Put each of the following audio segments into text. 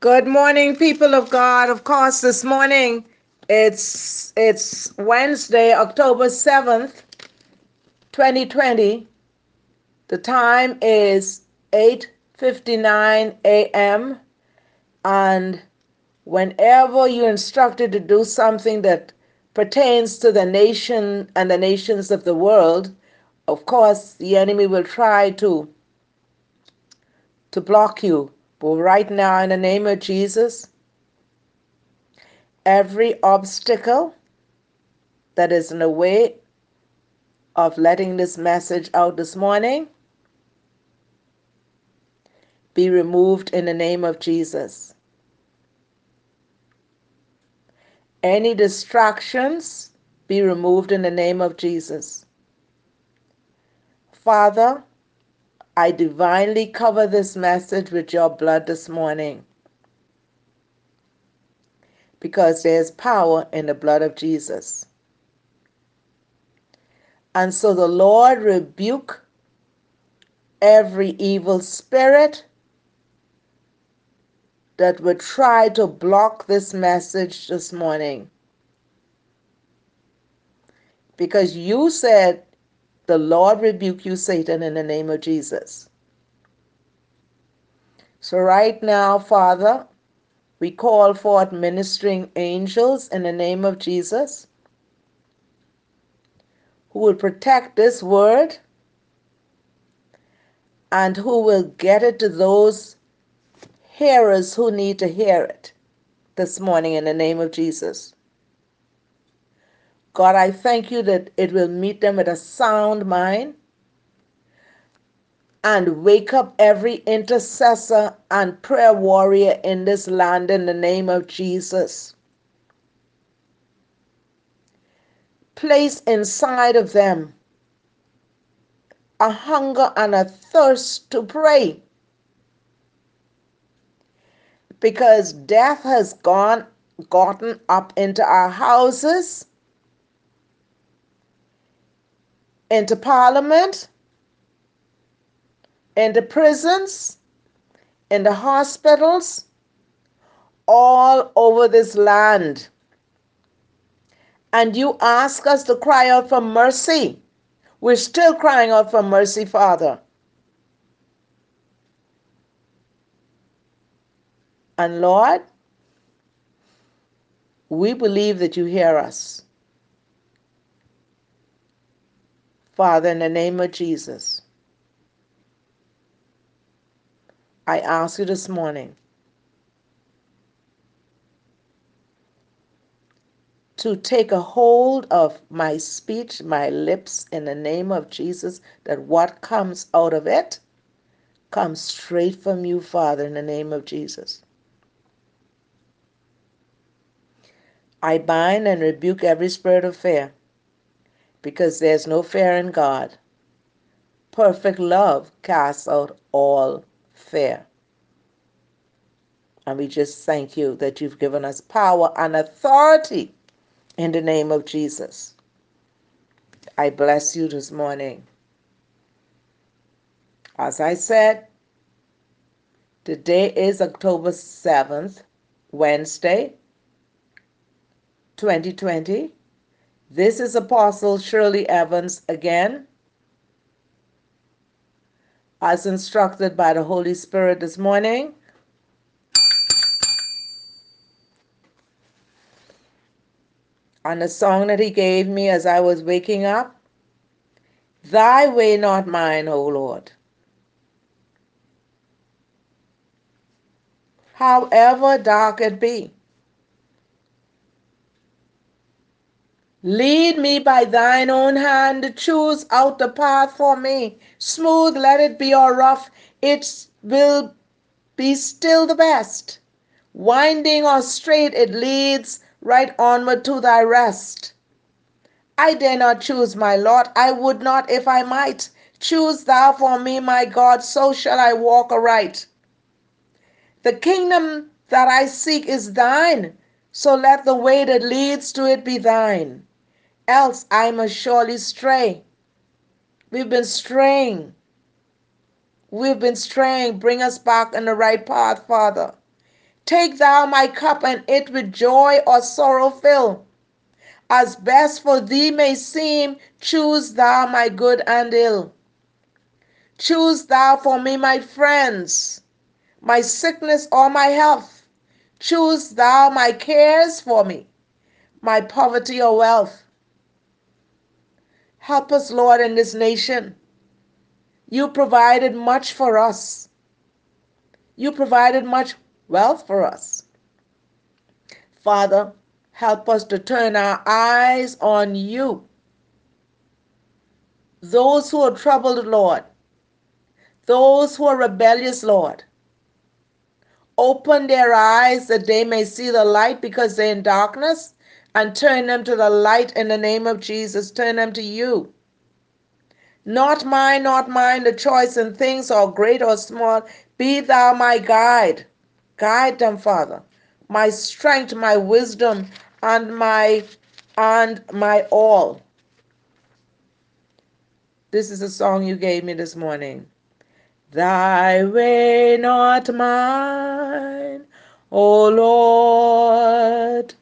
Good morning, people of God. Of course, this morning it's it's Wednesday, October 7th, 2020. The time is 8:59 a.m. and whenever you're instructed to do something that pertains to the nation and the nations of the world, of course, the enemy will try to to block you. Right now, in the name of Jesus, every obstacle that is in the way of letting this message out this morning be removed in the name of Jesus. Any distractions be removed in the name of Jesus. Father, I divinely cover this message with your blood this morning because there's power in the blood of Jesus. And so the Lord rebuke every evil spirit that would try to block this message this morning. Because you said, The Lord rebuke you, Satan, in the name of Jesus. So, right now, Father, we call forth ministering angels in the name of Jesus who will protect this word and who will get it to those hearers who need to hear it this morning in the name of Jesus. God, I thank you that it will meet them with a sound mind and wake up every intercessor and prayer warrior in this land in the name of Jesus. Place inside of them a hunger and a thirst to pray because death has gone gotten up into our houses into parliament into prisons into hospitals all over this land. And you ask us to cry out for mercy. We're still crying out for mercy father. And lord we believe that you hear us Father, in the name of Jesus, I ask you this morning to take a hold of my speech, my lips, in the name of Jesus, that what comes out of it comes straight from you, Father, in the name of Jesus. I bind and rebuke every spirit of fear because there's no fear in God. Perfect love casts out all fear. And we just thank you that you've given us power and authority in the name of Jesus. I bless you this morning. As I said, today is October 7th, Wednesday, 2020. This is Apostle Shirley Evans again, as instructed by the Holy Spirit this morning. On the song that he gave me as I was waking up Thy way, not mine, O Lord. However dark it be, Lead me by thine own hand, choose out the path for me. Smooth let it be or rough, it will be still the best. Winding or straight, it leads right onward to thy rest. I dare not choose my lot, I would not if I might. Choose thou for me, my God, so shall I walk aright. The kingdom that I seek is thine, so let the way that leads to it be thine else I must surely stray. We've been straying. We've been straying. Bring us back on the right path, Father. Take thou my cup, and it with joy or sorrow fill. As best for thee may seem, choose thou my good and ill. Choose thou for me my friends, my sickness or my health. Choose thou my cares for me, my poverty or wealth. Help us, Lord, in this nation. You provided much for us. You provided much wealth for us. Father, help us to turn our eyes on you. Those who are troubled, Lord, those who are rebellious, Lord, open their eyes that they may see the light because they're in darkness and turn them to the light in the name of Jesus. Turn them to you. Not mine, not mine, the choice in things or great or small. Be thou my guide. Guide them, Father. My strength, my wisdom, and my and my all. This is a song you gave me this morning. Thy way, not mine, O Lord.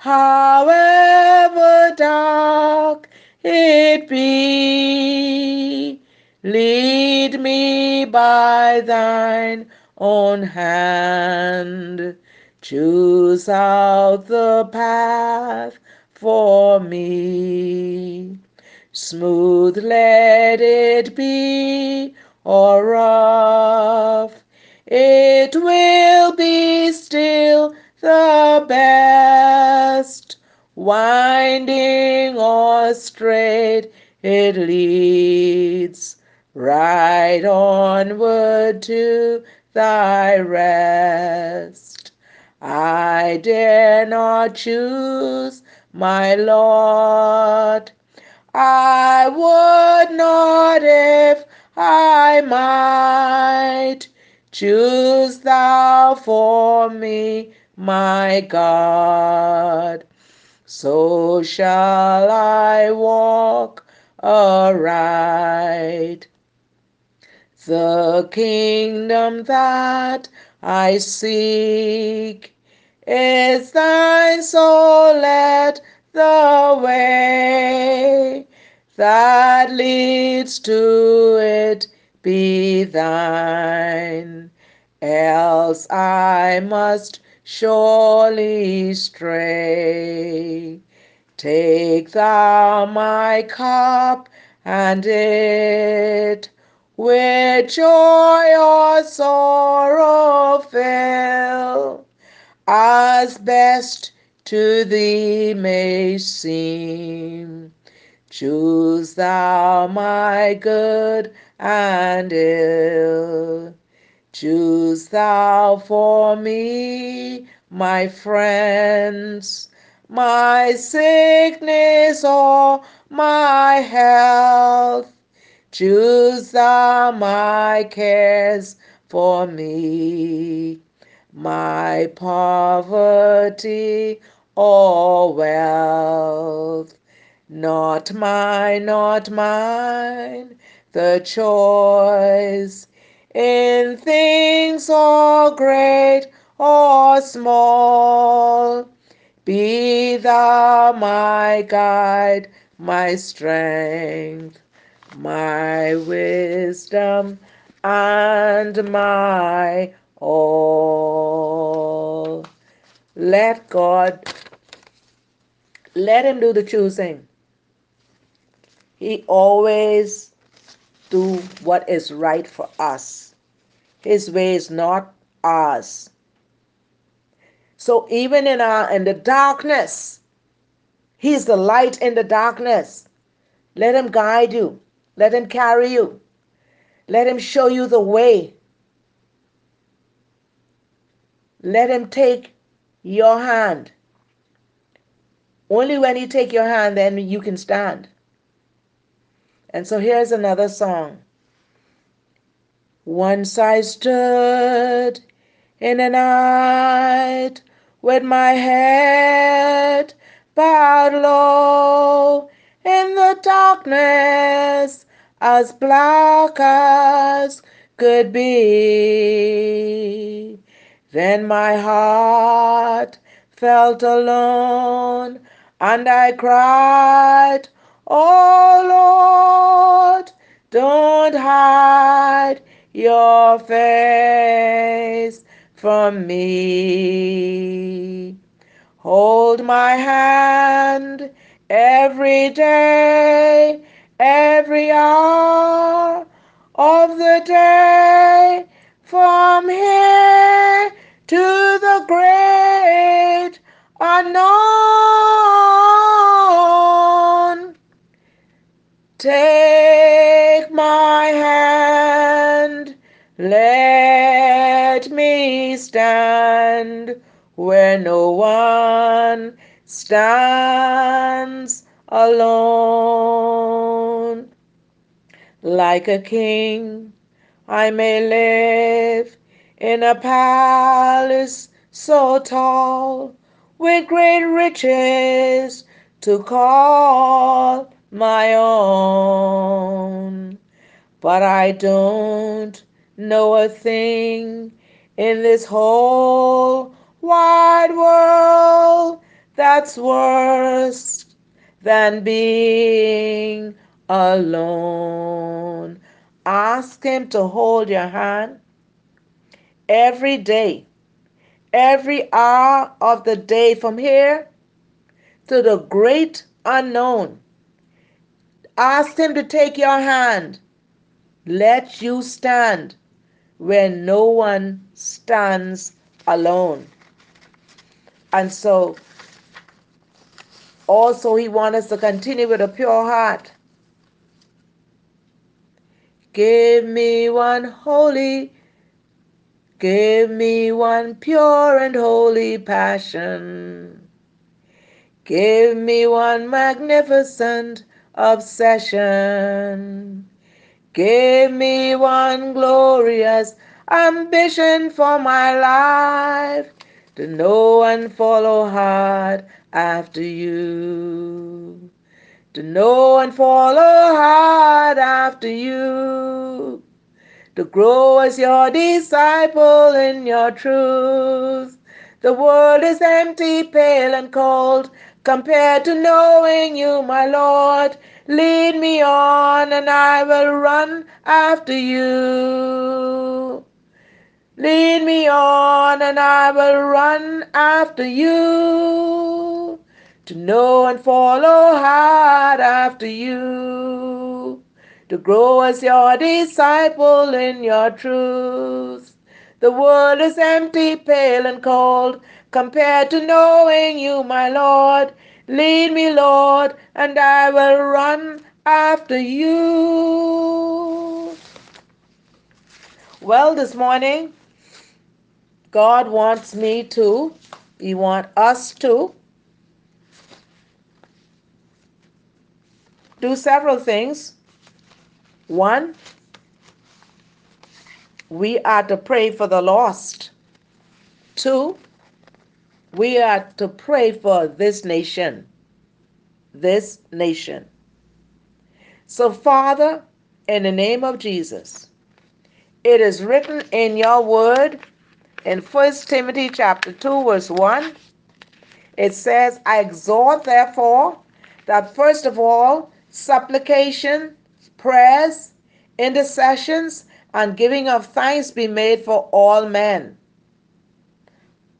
However dark it be, lead me by thine own hand. Choose out the path for me. Smooth let it be, or rough. It will be still the best. Winding or straight it leads right onward to thy rest. I dare not choose my lot. I would not if I might. Choose thou for me, my God. So shall I walk aright. The kingdom that I seek is thine, so let the way that leads to it be thine, else I must surely stray. Take thou my cup and it with joy or sorrow fill, as best to thee may seem. Choose thou my good and ill. Choose thou for me my friends, my sickness or my health Choose thou my cares for me, my poverty or wealth. Not mine, not mine, the choice in things or great or small. Be thou my guide, my strength my wisdom and my all. Let God, let Him do the choosing. He always do what is right for us. His way is not ours. So even in our in the darkness, He's the light in the darkness. Let him guide you. Let him carry you. Let him show you the way. Let him take your hand. Only when you take your hand, then you can stand. And so here's another song. Once I stood in the night with my head bowed low in the darkness as black as could be. Then my heart felt alone, and I cried, Oh Lord, don't hide your face from me. Hold my hand every day, every hour of the day, from here to the great unknown. Like a king, I may live in a palace so tall, with great riches to call my own. But I don't know a thing in this whole wide world that's worse than being alone. Ask Him to hold your hand every day, every hour of the day from here to the great unknown. Ask Him to take your hand, let you stand where no one stands alone. And so, also, He wants us to continue with a pure heart. Give me one holy, give me one pure and holy passion. Give me one magnificent obsession. Give me one glorious ambition for my life to know and follow hard after you. To know and follow hard after you. To grow as your disciple in your truth. The world is empty, pale, and cold compared to knowing you, my Lord. Lead me on, and I will run after you. Lead me on, and I will run after you. To know and follow hard after you. To grow as your disciple in your truth. The world is empty, pale, and cold compared to knowing you, my Lord. Lead me, Lord, and I will run after you. Well, this morning, God wants me to, He wants us to do several things. One, we are to pray for the lost. Two, we are to pray for this nation. This nation. So, Father, in the name of Jesus, it is written in your word in 1 Timothy chapter 2, verse 1. It says, I exhort, therefore, that first of all, supplication, prayers, intercessions, and giving of thanks be made for all men.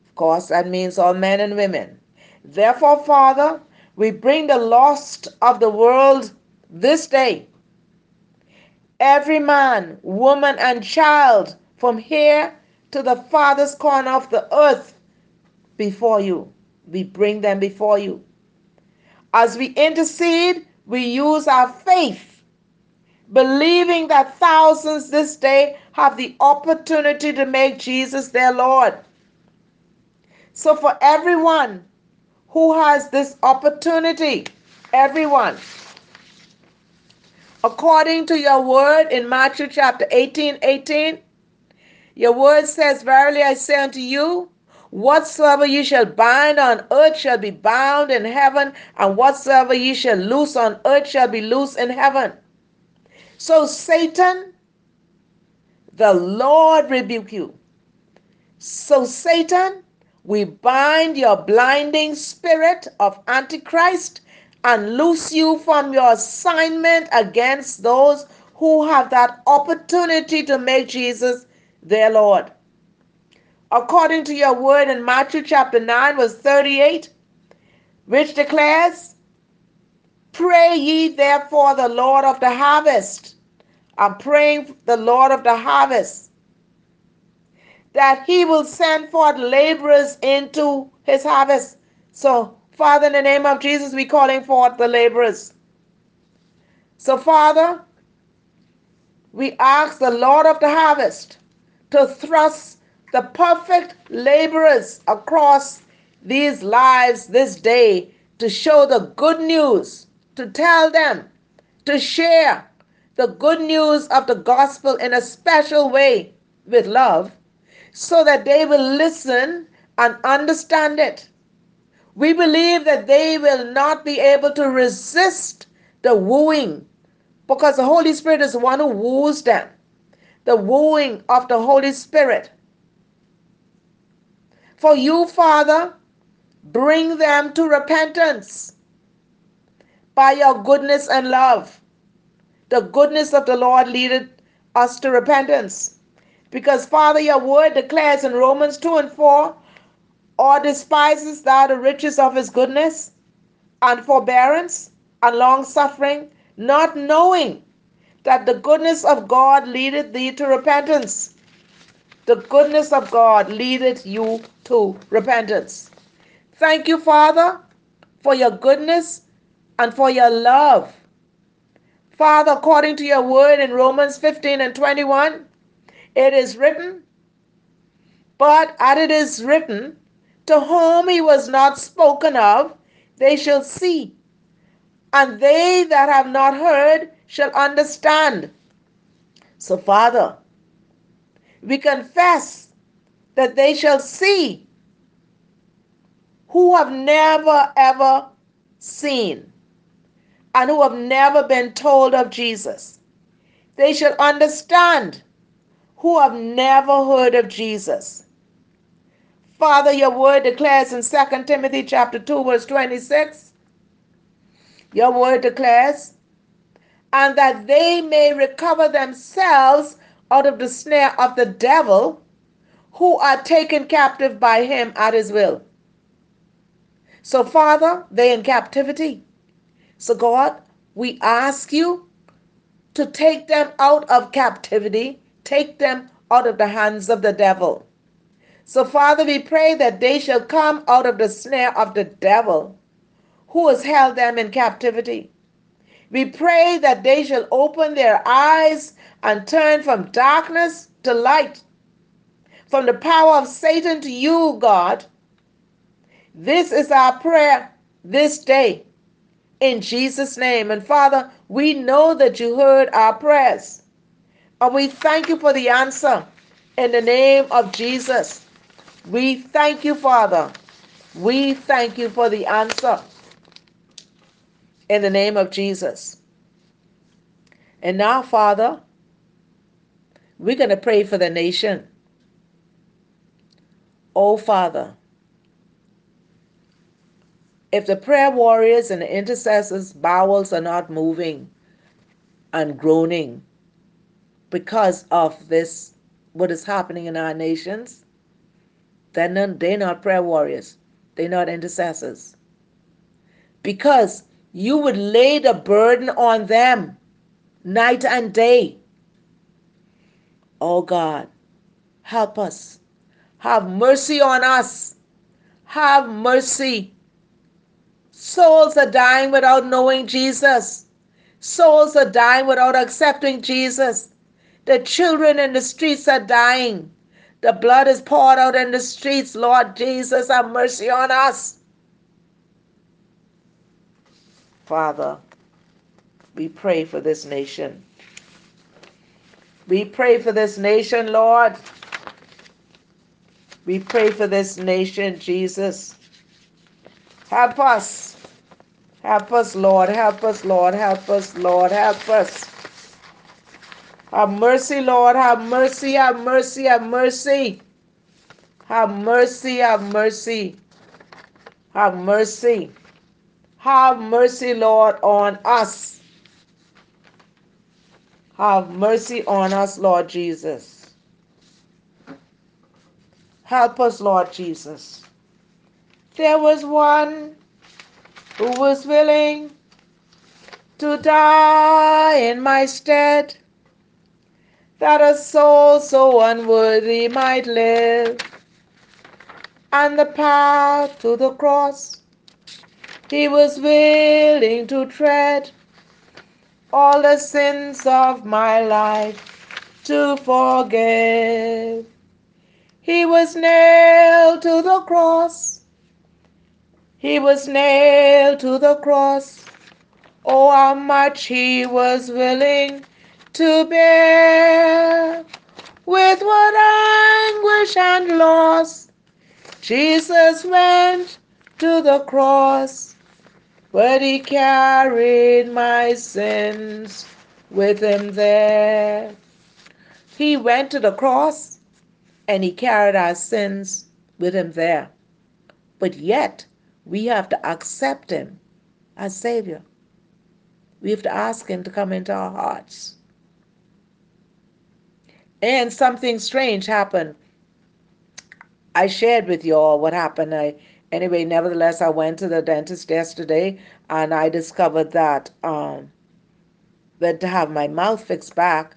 Of course, that means all men and women. Therefore, Father, we bring the lost of the world this day. Every man, woman, and child from here to the farthest corner of the earth before you. We bring them before you. As we intercede, we use our faith, believing that thousands this day have the opportunity to make Jesus their Lord. So, for everyone who has this opportunity, everyone, according to your word in Matthew chapter 18 18, your word says, Verily I say unto you, Whatsoever ye shall bind on earth shall be bound in heaven, and whatsoever ye shall loose on earth shall be loose in heaven. So, Satan, the Lord rebuke you. So, Satan, we bind your blinding spirit of Antichrist and loose you from your assignment against those who have that opportunity to make Jesus their Lord. According to your word in Matthew chapter 9, verse 38, which declares, Pray ye therefore the Lord of the harvest. I'm praying the Lord of the harvest that he will send forth laborers into his harvest. So, Father, in the name of Jesus, we're calling forth the laborers. So, Father, we ask the Lord of the harvest to thrust the perfect laborers across these lives this day to show the good news, to tell them, to share the good news of the gospel in a special way with love so that they will listen and understand it. We believe that they will not be able to resist the wooing because the Holy Spirit is the one who woos them. The wooing of the Holy Spirit. For you, Father, bring them to repentance by your goodness and love. The goodness of the Lord leadeth us to repentance. Because, Father, your word declares in Romans 2 and 4 or despises thou the riches of his goodness and forbearance and long suffering, not knowing that the goodness of God leadeth thee to repentance. The goodness of God leadeth you to repentance. Thank you, Father, for your goodness and for your love. Father, according to your word in Romans 15 and 21, it is written, But as it is written, to whom he was not spoken of, they shall see, and they that have not heard shall understand. So, Father, we confess that they shall see who have never ever seen and who have never been told of Jesus. They shall understand who have never heard of Jesus. Father, your word declares in 2 Timothy chapter 2 verse 26. Your word declares, and that they may recover themselves out of the snare of the devil, who are taken captive by him at his will. So, Father, they in captivity. So, God, we ask you to take them out of captivity, take them out of the hands of the devil. So, Father, we pray that they shall come out of the snare of the devil who has held them in captivity. We pray that they shall open their eyes and turn from darkness to light, from the power of Satan to you, God. This is our prayer this day in Jesus' name. And Father, we know that you heard our prayers. And we thank you for the answer in the name of Jesus. We thank you, Father. We thank you for the answer in the name of Jesus. And now, Father, we're going to pray for the nation. Oh, Father, if the prayer warriors and the intercessors' bowels are not moving and groaning because of this, what is happening in our nations, then they're not prayer warriors. They're not intercessors. Because you would lay the burden on them night and day. Oh God, help us. Have mercy on us. Have mercy Souls are dying without knowing Jesus. Souls are dying without accepting Jesus. The children in the streets are dying. The blood is poured out in the streets. Lord Jesus, have mercy on us. Father, we pray for this nation. We pray for this nation, Lord. We pray for this nation, Jesus. Help us. Help us, Lord. Help us, Lord. Help us, Lord. Help us. Have mercy, Lord. Have mercy. Have mercy. Have mercy. Have mercy, have mercy, have mercy. Have mercy, Lord, on us. Have mercy on us, Lord Jesus. Help us, Lord Jesus. There was one who was willing to die in my stead, that a soul so unworthy might live and the path to the cross. He was willing to tread all the sins of my life to forgive. He was nailed to the cross. He was nailed to the cross. Oh, how much he was willing to bear. With what anguish and loss Jesus went to the cross, but he carried my sins with him there. He went to the cross and he carried our sins with him there. But yet, we have to accept him as Savior. We have to ask him to come into our hearts. And something strange happened I shared with you all what happened. I anyway, nevertheless, I went to the dentist yesterday and I discovered that um, that to have my mouth fixed back,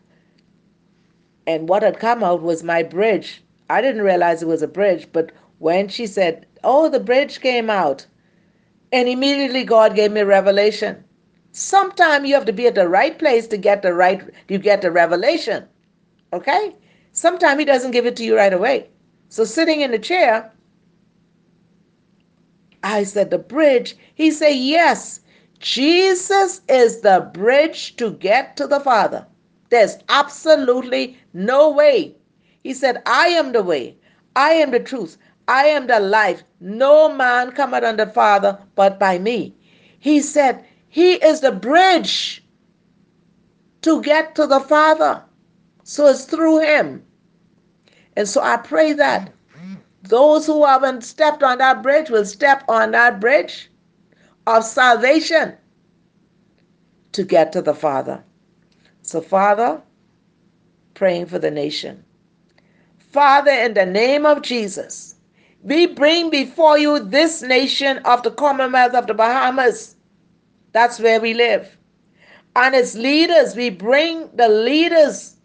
and what had come out was my bridge. I didn't realize it was a bridge, but when she said, "Oh, the bridge came out," and immediately God gave me revelation. Sometimes you have to be at the right place to get the right. You get the revelation. Okay. Sometimes He doesn't give it to you right away. So sitting in the chair, I said, The bridge. He said, Yes, Jesus is the bridge to get to the Father. There's absolutely no way. He said, I am the way, I am the truth, I am the life. No man cometh unto the Father but by me. He said, He is the bridge to get to the Father. So it's through Him. And so I pray that those who haven't stepped on that bridge will step on that bridge of salvation to get to the Father. So, Father, praying for the nation. Father, in the name of Jesus, we bring before you this nation of the Commonwealth of the Bahamas. That's where we live. And its leaders, we bring the leaders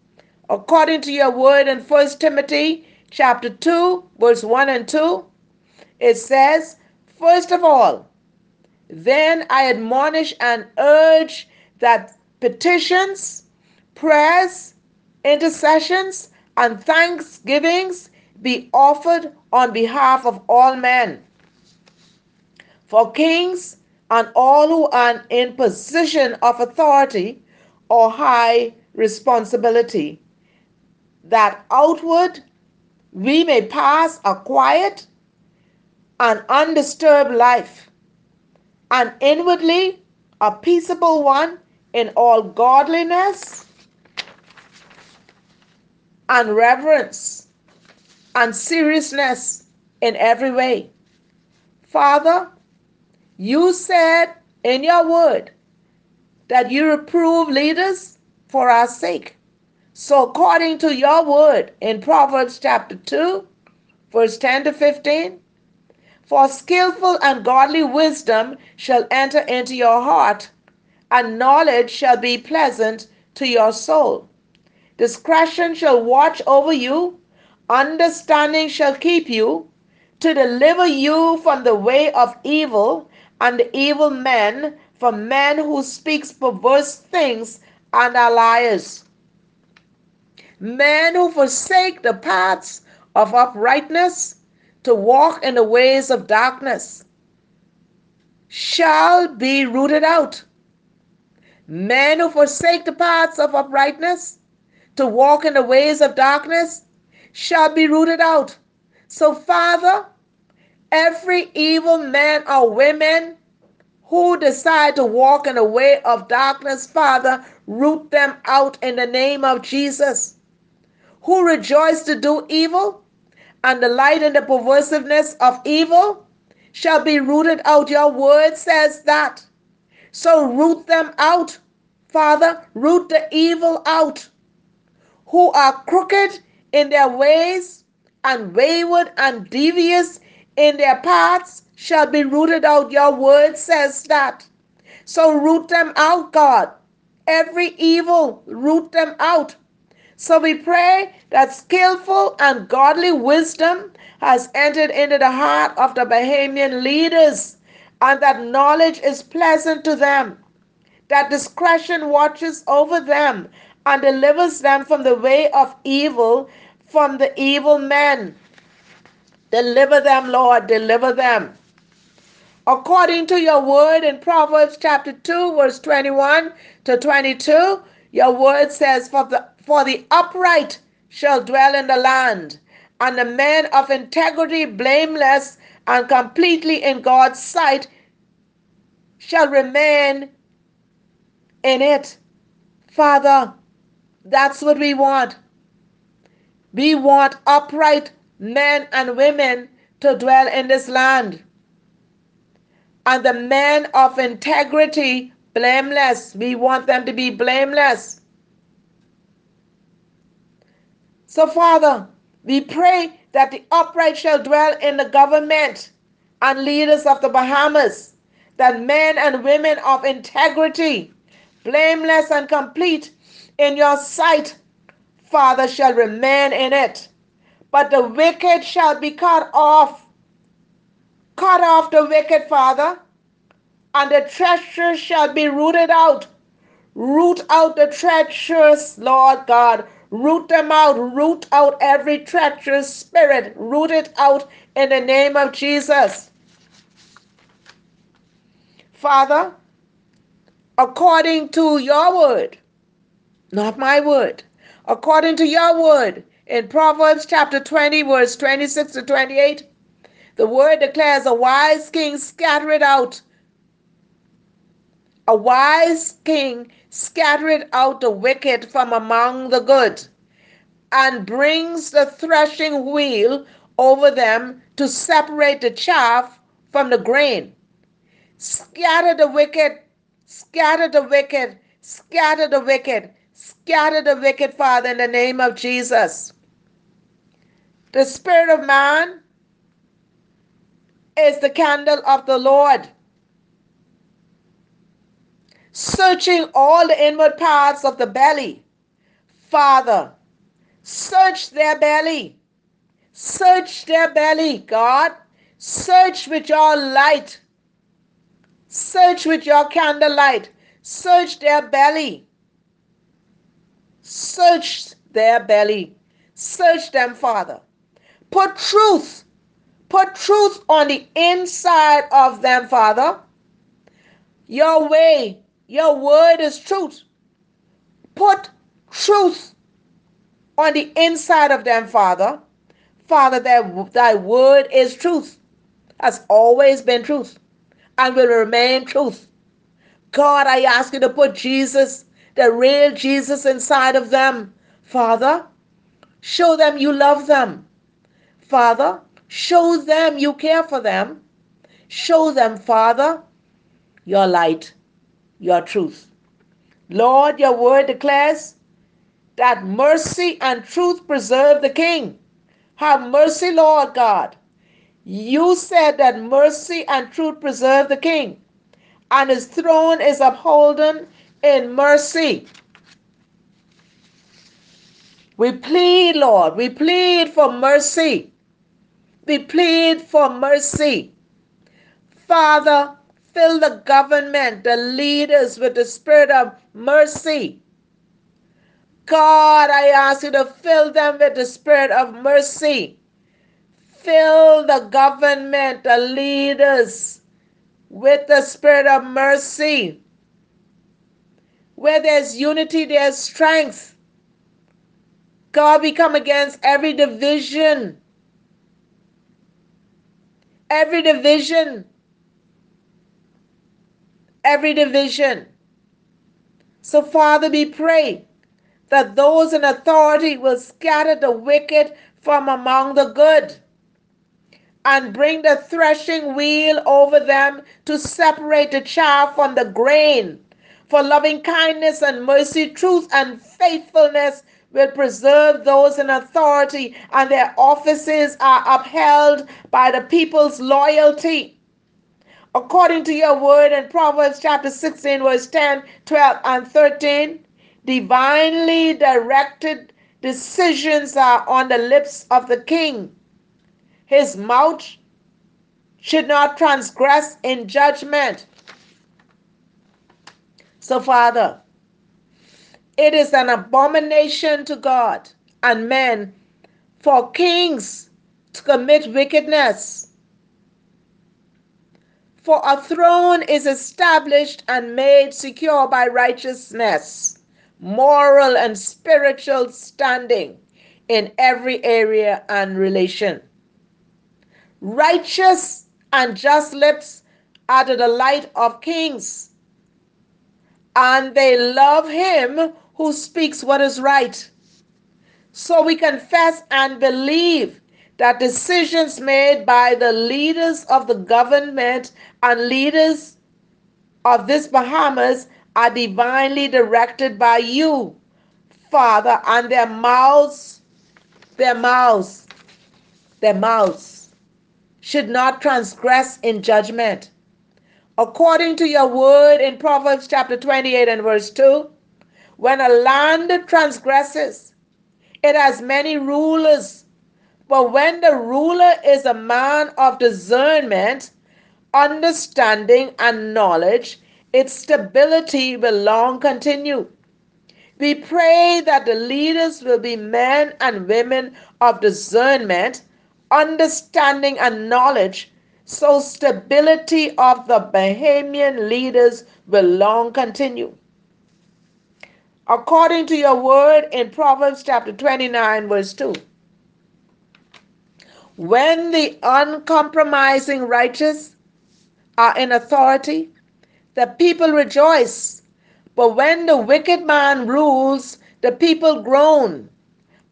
according to your word in First Timothy chapter 2, verse 1 and 2. It says, First of all, then I admonish and urge that petitions, prayers, intercessions, and thanksgivings be offered on behalf of all men, for kings and all who are in position of authority or high responsibility that outward we may pass a quiet and undisturbed life, and inwardly a peaceable one in all godliness and reverence and seriousness in every way. Father, you said in your word that you reprove leaders for our sake. So, according to your word in Proverbs chapter 2, verse 10 to 15, for skillful and godly wisdom shall enter into your heart, and knowledge shall be pleasant to your soul. Discretion shall watch over you, understanding shall keep you, to deliver you from the way of evil and the evil men, from men who speak perverse things and are liars men who forsake the paths of uprightness to walk in the ways of darkness shall be rooted out. Men who forsake the paths of uprightness to walk in the ways of darkness shall be rooted out. So, Father, every evil man or women who decide to walk in the way of darkness, Father, root them out in the name of Jesus who rejoice to do evil and the light and the perversiveness of evil shall be rooted out. Your word says that. So root them out, Father. Root the evil out who are crooked in their ways and wayward and devious in their paths shall be rooted out. Your word says that. So root them out, God. Every evil, root them out. So we pray that skillful and godly wisdom has entered into the heart of the Bahamian leaders and that knowledge is pleasant to them, that discretion watches over them and delivers them from the way of evil, from the evil men. Deliver them, Lord, deliver them. According to your word in Proverbs chapter 2, verse 21 to 22, your word says, For the for the upright shall dwell in the land, and the man of integrity, blameless and completely in God's sight, shall remain in it. Father, that's what we want. We want upright men and women to dwell in this land. And the men of integrity, blameless, we want them to be blameless. So, Father, we pray that the upright shall dwell in the government and leaders of the Bahamas, that men and women of integrity, blameless and complete in your sight, Father, shall remain in it. But the wicked shall be cut off. Cut off the wicked, Father, and the treacherous shall be rooted out. Root out the treacherous, Lord God. Root them out. Root out every treacherous spirit. Root it out in the name of Jesus. Father, according to your word, not my word, according to your word, in Proverbs chapter 20, verse 26 to 28, the word declares a wise king scattered out. A wise king scattereth out the wicked from among the good, and brings the threshing wheel over them to separate the chaff from the grain. Scatter the wicked, scatter the wicked, scatter the wicked, scatter the wicked, Father, in the name of Jesus. The spirit of man is the candle of the Lord searching all the inward parts of the belly. Father, search their belly. Search their belly, God. Search with your light. Search with your candlelight. Search their belly. Search their belly. Search them, Father. Put truth. Put truth on the inside of them, Father. Your way, your word is truth. Put truth on the inside of them, Father. Father, that thy word is truth, has always been truth, and will remain truth. God, I ask you to put Jesus, the real Jesus, inside of them. Father, show them you love them. Father, show them you care for them. Show them, Father, your light your truth. Lord, your word declares that mercy and truth preserve the king. Have mercy, Lord God. You said that mercy and truth preserve the king, and his throne is upholden in mercy. We plead, Lord, we plead for mercy. We plead for mercy. Father, fill the government, the leaders with the spirit of mercy. God, I ask you to fill them with the spirit of mercy. Fill the government, the leaders with the spirit of mercy. Where there's unity, there's strength. God, we come against every division. Every division every division. So, Father, we pray that those in authority will scatter the wicked from among the good and bring the threshing wheel over them to separate the chaff from the grain. For loving kindness and mercy, truth and faithfulness will preserve those in authority, and their offices are upheld by the people's loyalty. According to your word in Proverbs chapter 16, verse 10, 12, and 13, divinely directed decisions are on the lips of the king his mouth should not transgress in judgment. So, Father, it is an abomination to God and men for kings to commit wickedness. For a throne is established and made secure by righteousness, moral and spiritual standing in every area and relation. Righteous and just lips are the delight of kings, and they love him who speaks what is right. So we confess and believe that decisions made by the leaders of the government and leaders of this Bahamas are divinely directed by you, Father, and their mouths, their mouths, their mouths should not transgress in judgment. According to your word in Proverbs chapter 28 and verse 2, when a land transgresses, it has many rulers. But when the ruler is a man of discernment, understanding, and knowledge, its stability will long continue. We pray that the leaders will be men and women of discernment understanding and knowledge, so stability of the Bahamian leaders will long continue. According to your word in Proverbs chapter 29, verse 2. When the uncompromising righteous are in authority, the people rejoice. But when the wicked man rules, the people groan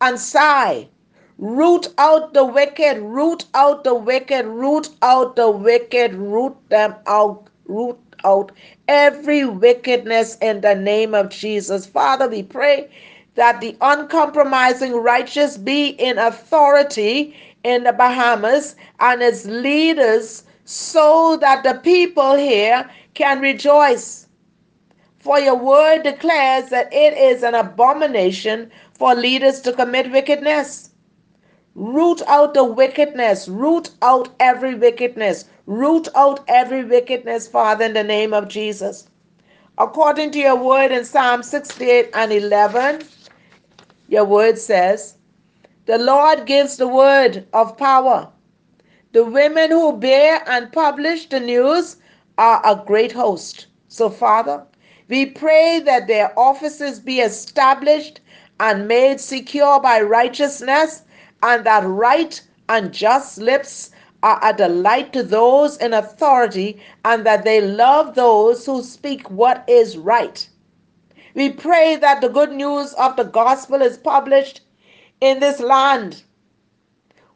and sigh Root out the wicked, root out the wicked, root out the wicked, root them out, root out every wickedness in the name of Jesus. Father, we pray that the uncompromising righteous be in authority in the Bahamas and its leaders so that the people here can rejoice. For your word declares that it is an abomination for leaders to commit wickedness. Root out the wickedness. Root out every wickedness. Root out every wickedness, Father, in the name of Jesus. According to your word in Psalm 68 and 11, your word says, The Lord gives the word of power. The women who bear and publish the news are a great host. So, Father, we pray that their offices be established and made secure by righteousness and that right and just lips are a delight to those in authority, and that they love those who speak what is right. We pray that the good news of the gospel is published in this land.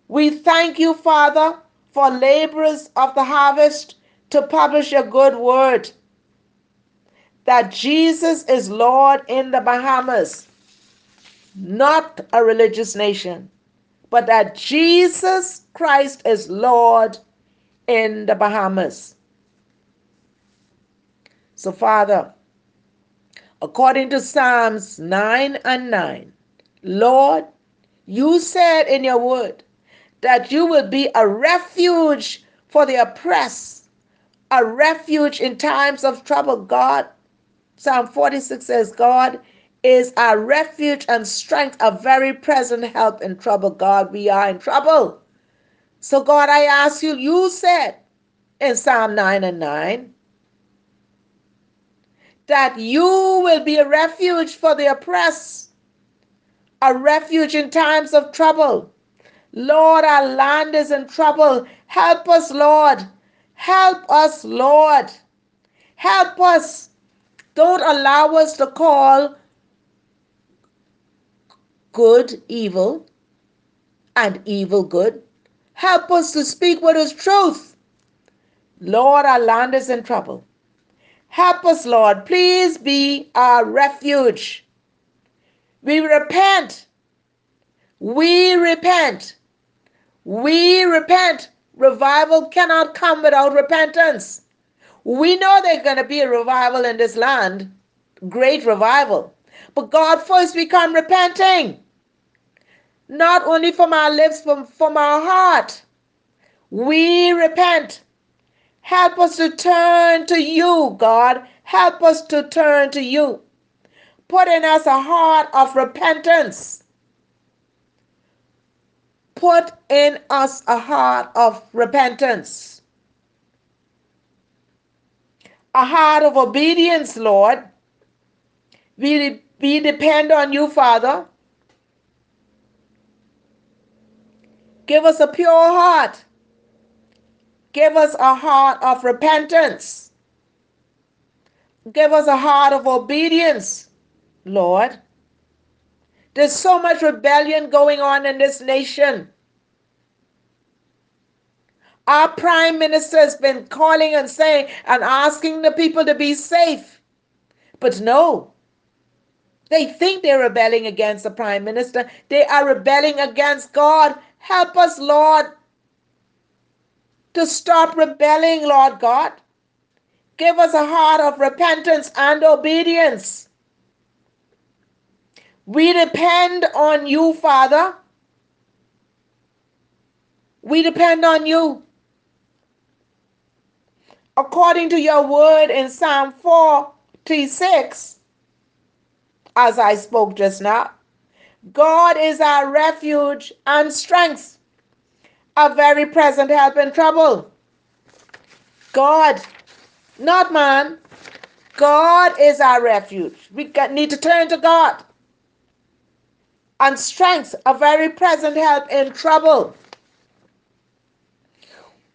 We thank you, Father, for laborers of the harvest to publish your good word. That Jesus is Lord in the Bahamas, not a religious nation but that Jesus Christ is Lord in the Bahamas. So, Father, according to Psalms 9 and 9, Lord, you said in your word that you will be a refuge for the oppressed, a refuge in times of trouble. God, Psalm 46 says, God is our refuge and strength, a very present help in trouble. God, we are in trouble. So, God, I ask you, you said in Psalm 9 and 9 that you will be a refuge for the oppressed, a refuge in times of trouble. Lord, our land is in trouble. Help us, Lord. Help us, Lord. Help us. Don't allow us to call good evil and evil good. Help us to speak what is truth. Lord, our land is in trouble. Help us, Lord. Please be our refuge. We repent. We repent. We repent. Revival cannot come without repentance. We know there's going to be a revival in this land, great revival. But God, first we come repenting, not only from our lips, but from our heart. We repent. Help us to turn to you, God. Help us to turn to you. Put in us a heart of repentance. Put in us a heart of repentance. A heart of obedience, Lord. We, we depend on you, Father. Give us a pure heart. Give us a heart of repentance. Give us a heart of obedience, Lord. There's so much rebellion going on in this nation. Our prime minister has been calling and saying and asking the people to be safe. But no, they think they're rebelling against the prime minister. They are rebelling against God. Help us, Lord, to stop rebelling, Lord God. Give us a heart of repentance and obedience. We depend on you, Father. We depend on you. According to your word in Psalm 46, as I spoke just now, God is our refuge and strength, a very present help in trouble. God, not man. God is our refuge. We need to turn to God and strength, a very present help in trouble.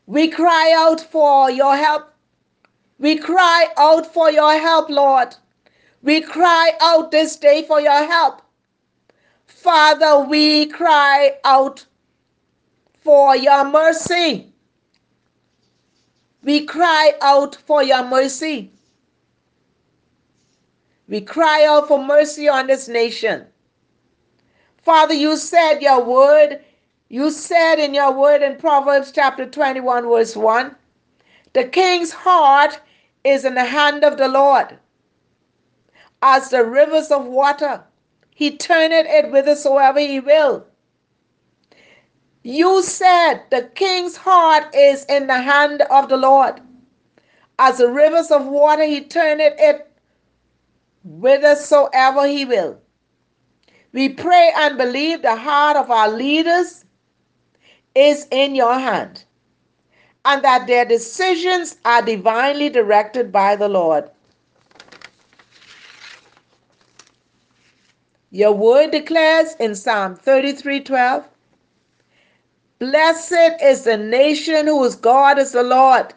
We cry out for your help. We cry out for your help, Lord. We cry out this day for your help. Father, we cry out for your mercy. We cry out for your mercy. We cry out for mercy on this nation. Father, you said your word, you said in your word in Proverbs chapter 21, verse 1 the king's heart is in the hand of the Lord, as the rivers of water. He turneth it whithersoever he will. You said the king's heart is in the hand of the Lord. As the rivers of water, he turneth it whithersoever he will. We pray and believe the heart of our leaders is in your hand and that their decisions are divinely directed by the Lord. Your word declares in Psalm 33 12, Blessed is the nation whose God is the Lord,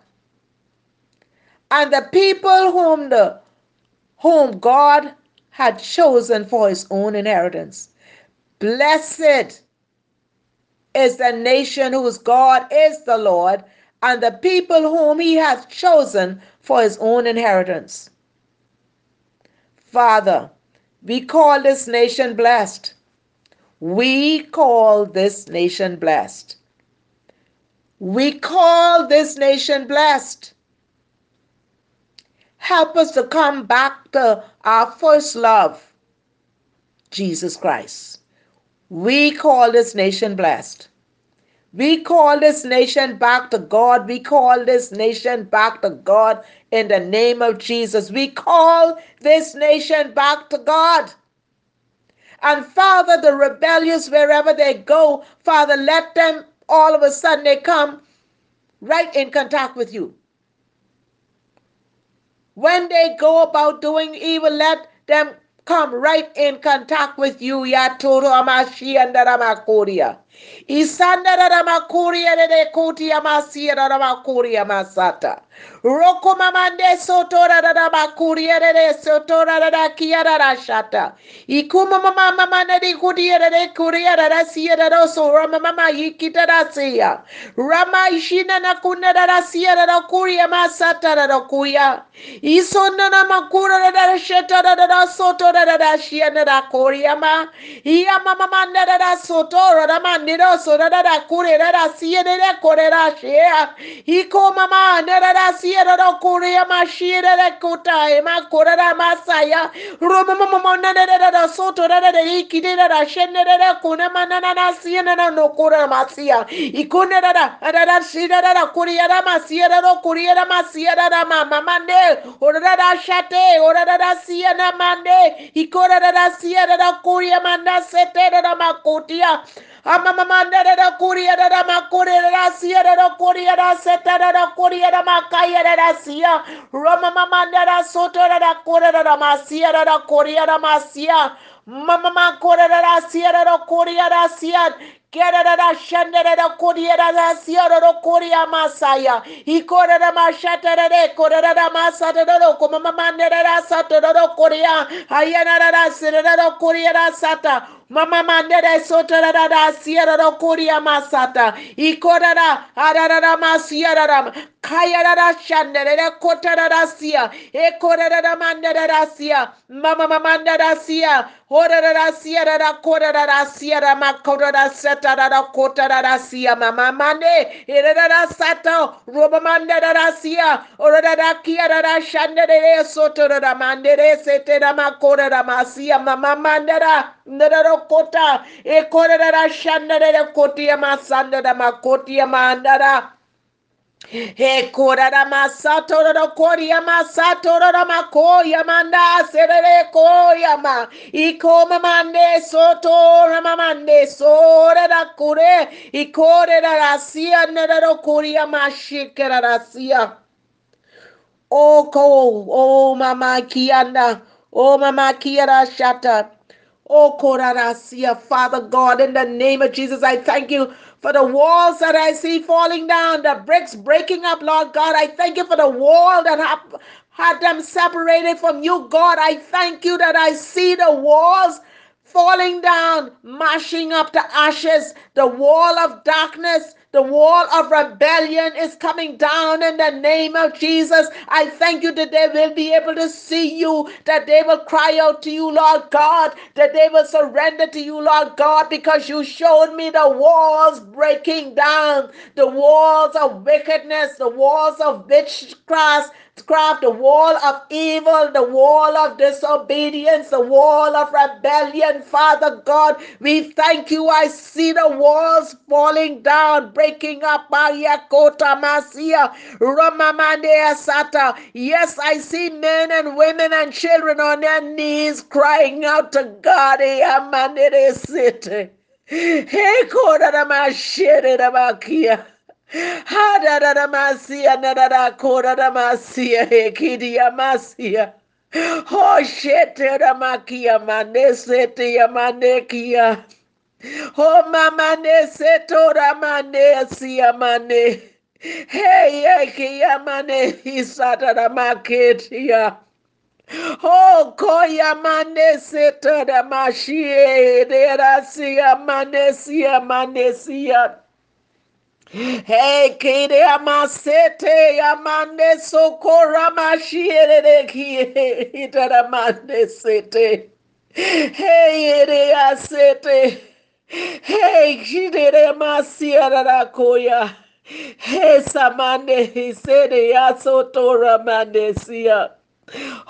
and the people whom the whom God had chosen for his own inheritance. Blessed is the nation whose God is the Lord, and the people whom he hath chosen for his own inheritance. Father, we call this nation blessed. We call this nation blessed. We call this nation blessed. Help us to come back to our first love, Jesus Christ. We call this nation blessed. We call this nation back to God. We call this nation back to God in the name of Jesus. We call this nation back to God. And Father, the rebellious, wherever they go, Father, let them all of a sudden they come right in contact with you. When they go about doing evil, let them come right in contact with you. Yatoro Amashi and. Isandara makuria de kutia masira na makuria masata. Roko mamande sotora da bakuria de sotora da kiara da shata. Ikuma mama mama na di kudia de kuria da sia da so rama mama yikita da sia. Rama ishina na kuna da sia da kuria masata da kuya. Isona na makura da shata da da soto da shia da kuria ma. Iya mama manda da soto da mandiro so da da kure da sia da kore da shia. Iko mama da da sia da kuria ma shia da kuta ma kora da masaya. Roma mama manda da da soto da da iki da da shene da da kuna manana na sia na no kora masia. Ikune da da da da shida da da kuria da masia da kuria da masia da mama mande. Ora da shate ora da sia na mande. Ikora da da sia da kuria manda sete da makutia. Da kuria da makuria sia da kuria da seta da kuria da makaya da sia. Roma mamanda da kuria da masia da kuria da masia. Mama makora da sia da kuria da sia. Kera da da shanda da kuria da kuria masaya. Mashata da de da masata da sata da da kuria. Ayana da kuria da sata. Mama mandere sotara da da sierra da kuria masata. Ikora da arara masiera da kaya da da shandere kotara da sia. Ekora da da mandere da sia. Mama mamanda da sia. Ora da sierra da kora da sierra makora da seta da kotara da sia. Mama mande ere da sata. Roba manda da sia. Ora da da kia da shandere sotara da mandere sete da makora da masia. Mama mandera. Ndara kota e kore da shanda da koti ya masanda da makoti ya mandara. He kora da masato da kori masato da mako ya manda serere ko ya ma. Iko mamande soto ramamande sore da kure. Ikore da rasia nada da kori ya mashikera rasia Oh ko oh mama kianda oh mama kiara shata Oh, Korarasia, Father God, in the name of Jesus, I thank you for the walls that I see falling down, the bricks breaking up, Lord God. I thank you for the wall that have had them separated from you, God. I thank you that I see the walls falling down, mashing up to ashes, the wall of darkness, the wall of rebellion is coming down in the name of Jesus. I thank you that they will be able to see you, that they will cry out to you, Lord God, that they will surrender to you, Lord God, because you showed me the walls breaking down, the walls of wickedness, the walls of witchcraft craft, the wall of evil, the wall of disobedience, the wall of rebellion. Father God, we thank you. I see the walls falling down, breaking up. Ayakota Masia, Ramamandea Sata. Yes, I see men and women and children on their knees crying out to God. Hey, Kota Mashiri Makia. Hadadamasia nadadakora masia hekidia masia. Oh shete makia manesete ya manekia. Oh mama neseto ramanesia mane. Hey ekia mane hisata ramaketia. Oh, koya maneseta da mashie de rasia manesia manesia. Hey, kide amasete amande sokora mashiere kie itara mande sete. Hey, ere asete. Hey, kide masiara da koya. Hey, samande hisede yasotora mande sia.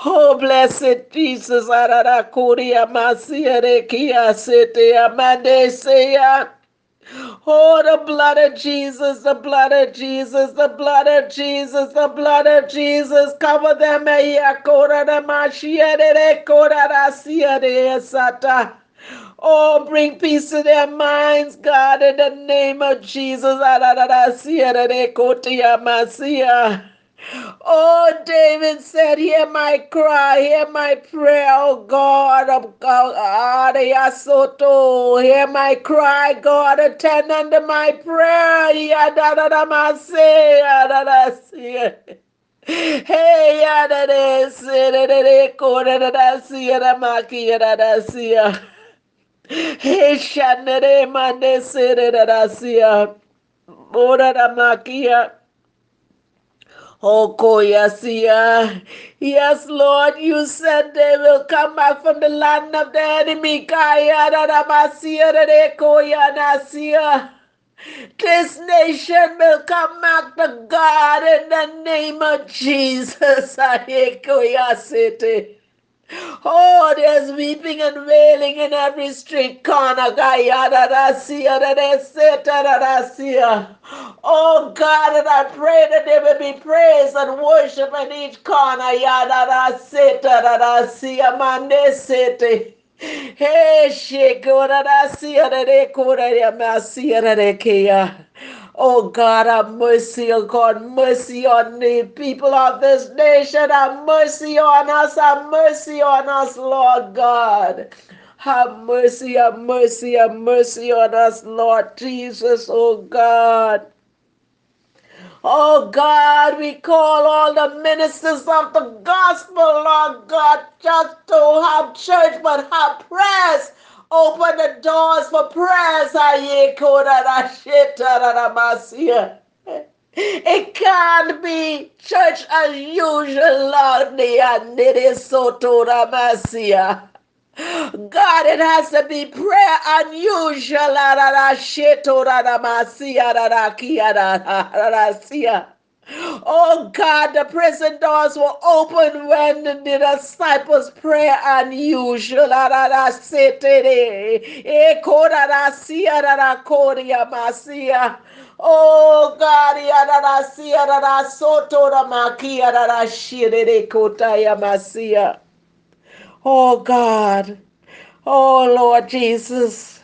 Oh, blessed Jesus, arara kuria masiere kia sete amande seya. Oh, the blood of Jesus, the blood of Jesus, the blood of Jesus, the blood of Jesus. Cover them. Oh, bring peace to their minds, God, in the name of Jesus. Ah, Oh, David said, Hear my cry, hear my prayer, oh God of God. Soto. Hear my cry, God, attend unto my prayer. Yadadadamase. Hey, yadadasi. Hey, shanere mande, yadadasi. Ora damakia. Oh, Koyasia. Yes, Lord, you said they will come back from the land of the enemy. Kaya Koyanasia. This nation will come back to God in the name of Jesus. Ayekoyasete. Oh, there's weeping and wailing in every street corner. Oh God, and I pray that there will be praise and worship in each corner. Hey, shekora Oh God, have mercy, oh God, mercy on the people of this nation. Have mercy on us, have mercy on us, Lord God. Have mercy, have mercy, have mercy on us, Lord Jesus, oh God. Oh God, we call all the ministers of the gospel, Lord God, just to have church, but have prayers. Open the doors for prayers. It can't be church as usual, Lord. It is so to God, it has to be prayer unusual. Oh God, the prison doors were open when the disciples pray unusual. Eh, oh God, yadada siya dada soto da makia dada shire kota ya masia. Oh God. Oh Lord Jesus.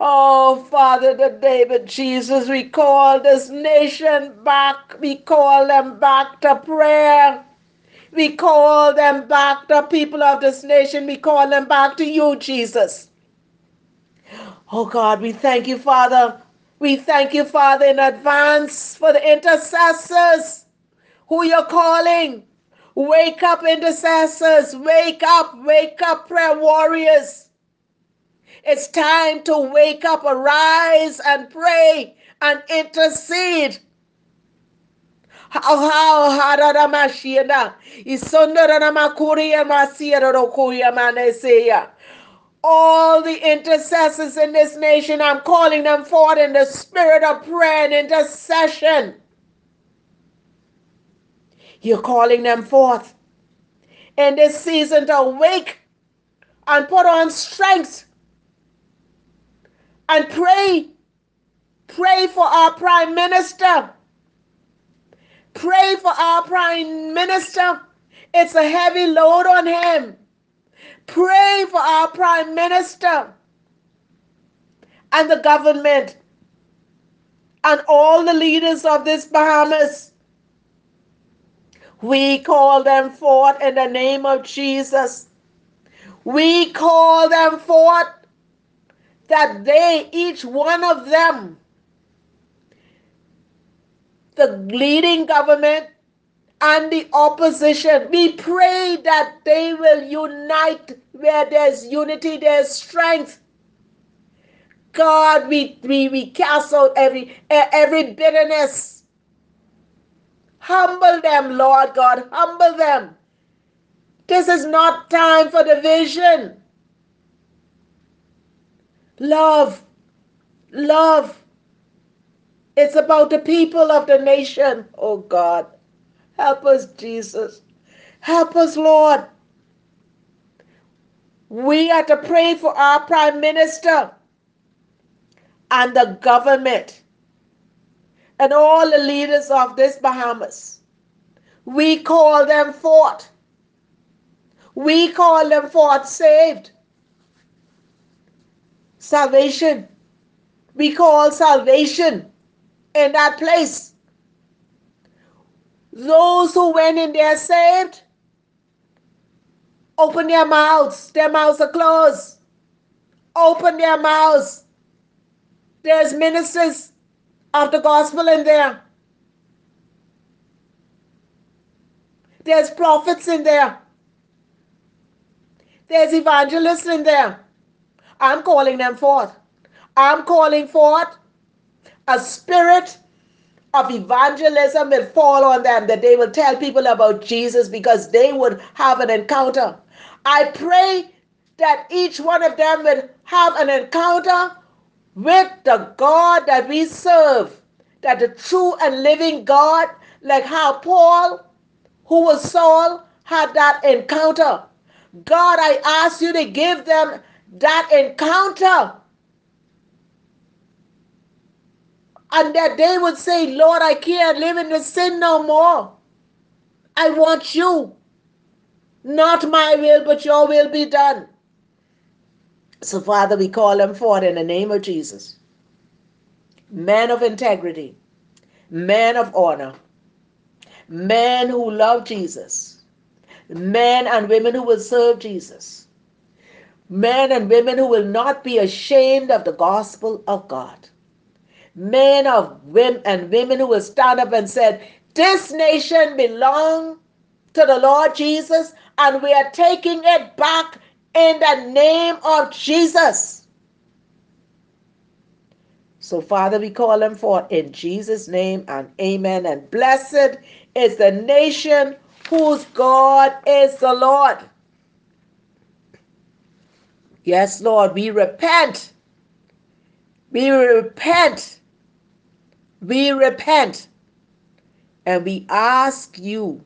Oh Father, the David Jesus, we call this nation back. We call them back to prayer. We call them back, the people of this nation. We call them back to you, Jesus. Oh God, we thank you, Father. We thank you, Father, in advance for the intercessors who you're calling. Wake up, intercessors. Wake up, wake up, prayer warriors. It's time to wake up, arise and pray and intercede. All the intercessors in this nation, I'm calling them forth in the spirit of prayer and intercession. You're calling them forth in this season to awake and put on strength and pray. Pray for our prime minister. Pray for our prime minister. It's a heavy load on him. Pray for our prime minister and the government and all the leaders of this Bahamas. We call them forth in the name of Jesus. We call them forth that they, each one of them, the leading government and the opposition, we pray that they will unite where there's unity, there's strength. God, we, we, we cast out every, every bitterness. Humble them, Lord God, humble them. This is not time for division. Love, love. It's about the people of the nation. Oh God, help us, Jesus. Help us, Lord. We are to pray for our Prime Minister and the government and all the leaders of this Bahamas. We call them forth. We call them forth saved. Salvation. We call salvation in that place. Those who went in there saved, open their mouths. Their mouths are closed. Open their mouths. There's ministers of the gospel in there. There's prophets in there. There's evangelists in there. I'm calling them forth. I'm calling forth a spirit of evangelism will fall on them, that they will tell people about Jesus because they would have an encounter. I pray that each one of them will have an encounter with the God that we serve, that the true and living God, like how Paul, who was Saul, had that encounter. God, I ask you to give them that encounter. And that they would say, Lord, I can't live in the sin no more. I want you. Not my will, but your will be done. So, Father, we call them forth in the name of Jesus. Men of integrity, men of honor, men who love Jesus, men and women who will serve Jesus, men and women who will not be ashamed of the gospel of God, men of women and women who will stand up and said, "This nation belongs to the Lord Jesus, and we are taking it back in the name of Jesus." So, Father, we call them forth in Jesus' name and amen. And blessed is the nation whose God is the Lord. Yes, Lord, we repent. We repent. We repent. And we ask you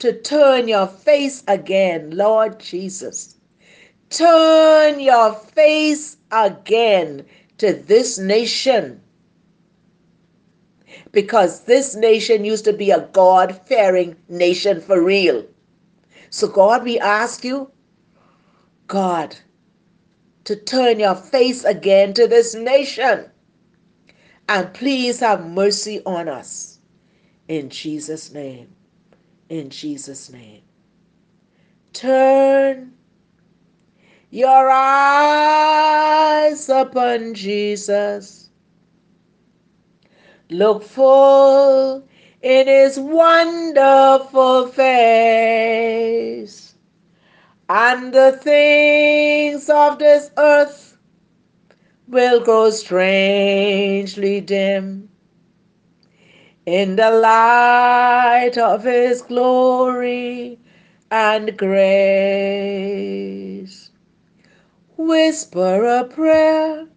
to turn your face again, Lord Jesus. Turn your face again to this nation because this nation used to be a God fearing nation for real. So, God, we ask you, God, to turn your face again to this nation and please have mercy on us. In Jesus' name. In Jesus' name. Turn your eyes upon Jesus Look full in his wonderful face, and the things of this earth will grow strangely dim in the light of his glory and grace. Whisper a prayer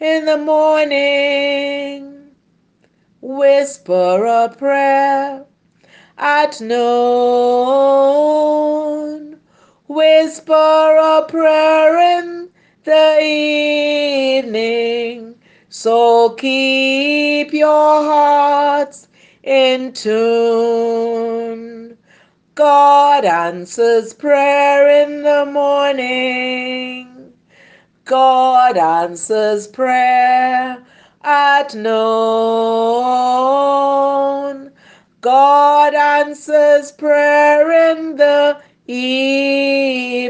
in the morning whisper a prayer at noon. Whisper a prayer in the evening. So keep your hearts in tune. God answers prayer in the morning. God answers prayer at noon. God answers prayer in the evening.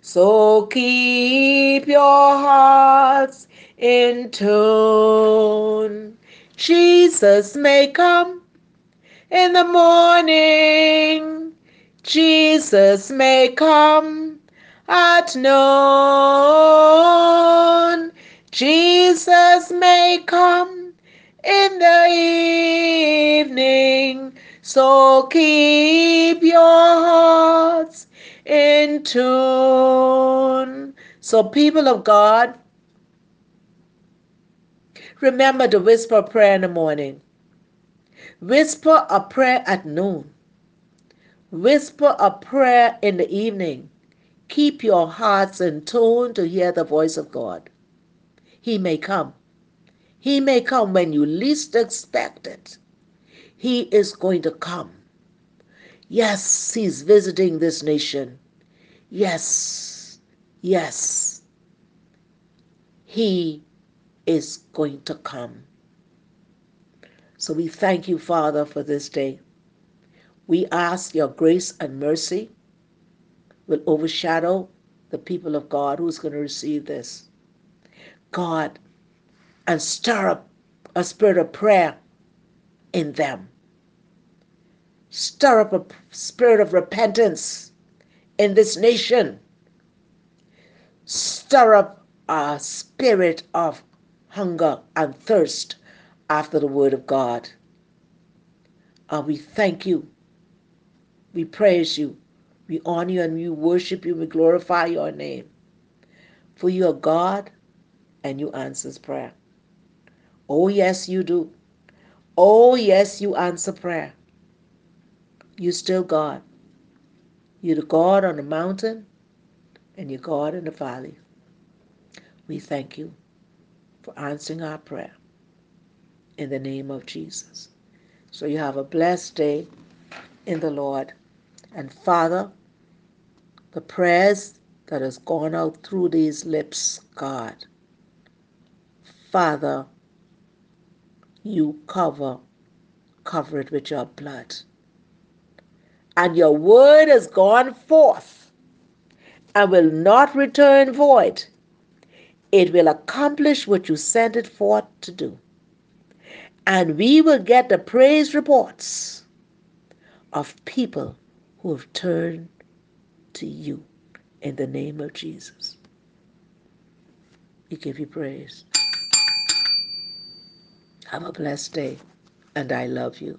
So keep your hearts in tune. Jesus may come in the morning. Jesus may come at noon. Jesus may come in the evening, so keep your hearts in tune. So, people of God, remember to whisper a prayer in the morning, whisper a prayer at noon, whisper a prayer in the evening. Keep your hearts in tune to hear the voice of God. He may come. He may come when you least expect it. He is going to come. Yes, He's visiting this nation. Yes, yes. He is going to come. So we thank you, Father, for this day. We ask your grace and mercy will overshadow the people of God who's going to receive this. God, and stir up a spirit of prayer in them. Stir up a spirit of repentance in this nation. Stir up a spirit of hunger and thirst after the word of God. And we thank you. We praise you. We honor you and we worship you. We glorify your name. For you are God and you answers prayer. Oh, yes, you do. Oh, yes, you answer prayer. You still God. You're the God on the mountain and you're God in the valley. We thank you for answering our prayer in the name of Jesus. So you have a blessed day in the Lord. And Father, the prayers that has gone out through these lips, God, Father, you cover, cover it with your blood. And your word has gone forth and will not return void. It will accomplish what you sent it forth to do. And we will get the praise reports of people who have turned to you in the name of Jesus. We give you praise. Have a blessed day, and I love you.